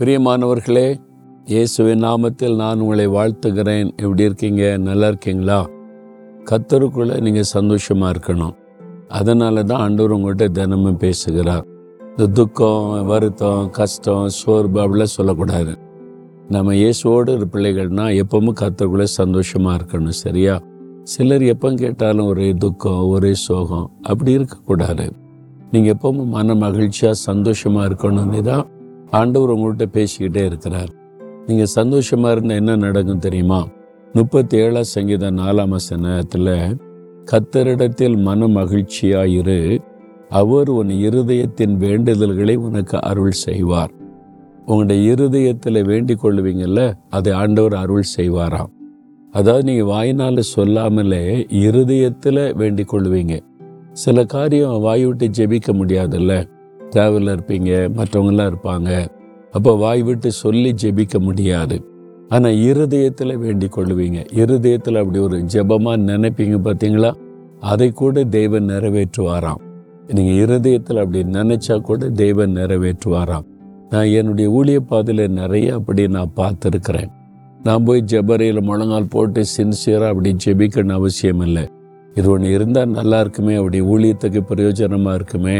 பிரியமானவர்களே இயேசுவின் நாமத்தில் நான் உங்களை வாழ்த்துகிறேன். எப்படி இருக்கீங்க? நல்லா இருக்கீங்களா? கத்தருக்குள்ளே நீங்கள் சந்தோஷமாக இருக்கணும். அதனால தான் ஆண்டவர் உங்கள்கிட்ட தினமும் பேசுகிறார். இந்த துக்கம் வருத்தம் கஷ்டம் சோர்வு அப்படிலாம் சொல்லக்கூடாது. நம்ம இயேசுவோடு ஒரு பிள்ளைகள்னா எப்பவும் கத்தருக்குள்ளே சந்தோஷமாக இருக்கணும் சரியா? சிலர் எப்போ கேட்டாலும் ஒரே துக்கம் ஒரே சோகம் அப்படி இருக்கக்கூடாது. நீங்கள் எப்பவும் மன மகிழ்ச்சியாக சந்தோஷமாக இருக்கணும்னு தான் ஆண்டவர் உங்கள்கிட்ட பேசிக்கிட்டே இருக்கிறார். நீங்கள் சந்தோஷமாக இருந்தால் என்ன நடக்கும் தெரியுமா? முப்பத்தி ஏழாம் சங்கீத நாலாம் வசனத்தில் கத்தரிடத்தில் மன மகிழ்ச்சியாயிரு. அவர் உன் இருதயத்தின் வேண்டுதல்களை உனக்கு அருள் செய்வார். உங்களுடைய இருதயத்தில் வேண்டிக் கொள்ளுவீங்கல்ல அதை ஆண்டவர் அருள் செய்வாராம். அதாவது நீங்கள் வாயினால் சொல்லாமலே இருதயத்தில் வேண்டிக் கொள்ளுவீங்க. சில காரியம் வாய் விட்டு ஜெபிக்க முடியாதுல்ல. தேவையில் இருப்பீங்க மற்றவங்களாம் இருப்பாங்க. அப்போ வாய் விட்டு சொல்லி ஜெபிக்க முடியாது. ஆனால் இருதயத்தில் வேண்டிக் கொள்ளுவீங்க. இருதயத்தில் அப்படி ஒரு ஜெபமாக நினைப்பீங்க பார்த்தீங்களா? அதை கூட தெய்வம் நிறைவேற்றுவாராம். நீங்கள் இருதயத்தில் அப்படி நினைச்சா கூட தெய்வன் நிறைவேற்றுவாராம். நான் என்னுடைய ஊழிய பாதையில் நிறைய அப்படி நான் பார்த்துருக்கிறேன். நான் போய் ஜெபரையில் முழங்கால் போட்டு சின்சியராக அப்படி ஜெபிக்கணும் அவசியம் இல்லை. இது ஒன்று இருந்தால் நல்லா இருக்குமே அப்படி ஊழியத்துக்கு பிரயோஜனமாக இருக்குமே.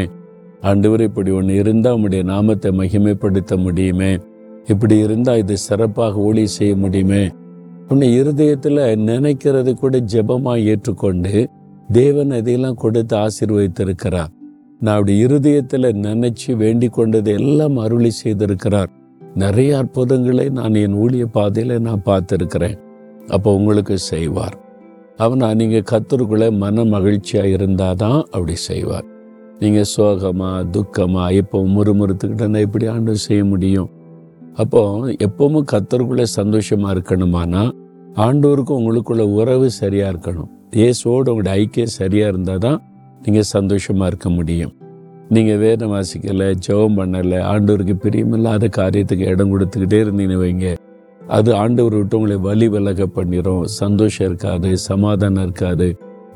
ஆண்டவர் இப்படி ஒன்று இருந்தால் உம்முடைய நாமத்தை மகிமைப்படுத்த முடியுமே. இப்படி இருந்தால் இது சிறப்பாக ஊழி செய்ய முடியுமே. உன்னை இருதயத்தில் நினைக்கிறது கூட ஜெபமாக ஏற்றுக்கொண்டு தேவன் அதையெல்லாம் கொடுத்து ஆசீர்வதித்திருக்கிறார். நான் அப்படி இருதயத்தில் நினைச்சு வேண்டிக் கொண்டது எல்லாம் அருளி செய்திருக்கிறார். நிறைய அற்புதங்களை நான் என் ஊழிய பாதையில் நான் பார்த்துருக்கிறேன். அப்போ உங்களுக்கு செய்வார். அவனா நீங்கள் கத்தருக்குள்ளே மன மகிழ்ச்சியாக இருந்தால் தான் அப்படி செய்வார். நீங்கள் சோகமா துக்கமாக இப்போ முறுமுறுத்துக்கிட்டா எப்படி ஆண்டு செய்ய முடியும்? அப்போ எப்பவும் கத்தருக்குள்ளே சந்தோஷமாக இருக்கணுமானா ஆண்டோருக்கும் உங்களுக்குள்ள உறவு சரியாக இருக்கணும். இயேசுவோடு உங்களுடைய ஐக்கியம் சரியாக இருந்தால் தான் நீங்கள் சந்தோஷமாக இருக்க முடியும். நீங்கள் வேதம் வாசிக்கலை ஜெபம் பண்ணலை ஆண்டவருக்கு பிரியமில்லாத காரியத்துக்கு இடம் கொடுத்துக்கிட்டே இருந்தீங்கன்னு வைங்க. அது ஆண்டவர் விட்டு உங்களை வழி விலக பண்ணிடும் சந்தோஷம் இருக்காது சமாதானம் இருக்காது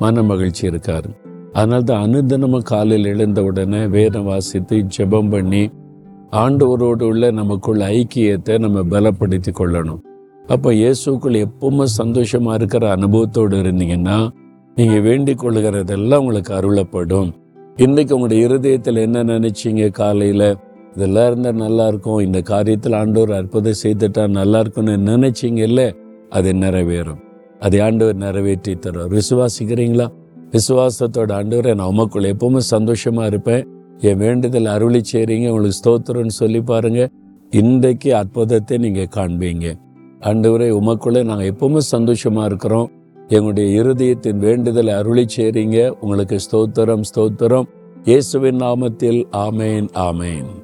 மன மகிழ்ச்சி இருக்காது. அதனால தான் அனுதினமும் காலையில் எழுந்த உடனே வேதம் வாசித்து ஜெபம் பண்ணி ஆண்டவரோடு உள்ள நமக்குள்ள ஐக்கியத்தை நம்ம பலப்படுத்தி கொள்ளணும். அப்போ இயேசுக்குள் எப்பவுமே சந்தோஷமா இருக்கிற அனுபவத்தோடு இருந்தீங்கன்னா நீங்க வேண்டிக் கொள்ளுகிறதெல்லாம் உங்களுக்கு அருளப்படும். இன்னைக்கு உங்களுடைய இருதயத்தில் என்ன நினைச்சீங்க காலையில? இதெல்லாம் இருந்தால் நல்லா இருக்கும். இந்த காரியத்தில் ஆண்டவர் அற்புதம் செய்துட்டா நல்லா இருக்கும்னு நினைச்சீங்கல்ல அது நிறைவேறும். அதை ஆண்டவர் நிறைவேற்றி தருவார். விசுவாசிக்கிறீங்களா? விசுவாசத்தோட ஆண்டவரை நான் உமக்குள்ள எப்பவுமே சந்தோஷமா இருப்பேன். என் வேண்டுதல் அருளி செய்றீங்க உங்களுக்கு ஸ்தோத்திரம்னு சொல்லி பாருங்க. இன்றைக்கு அற்புதத்தை நீங்க காண்பீங்க. ஆண்டவரை உமக்குள்ளே நாங்கள் எப்பவுமே சந்தோஷமா இருக்கிறோம். எங்களுடைய இருதயத்தின் வேண்டுதலை அருளி செய்றீங்க. உங்களுக்கு ஸ்தோத்திரம் ஸ்தோத்திரம். இயேசுவின் நாமத்தில் ஆமேன் ஆமேன்.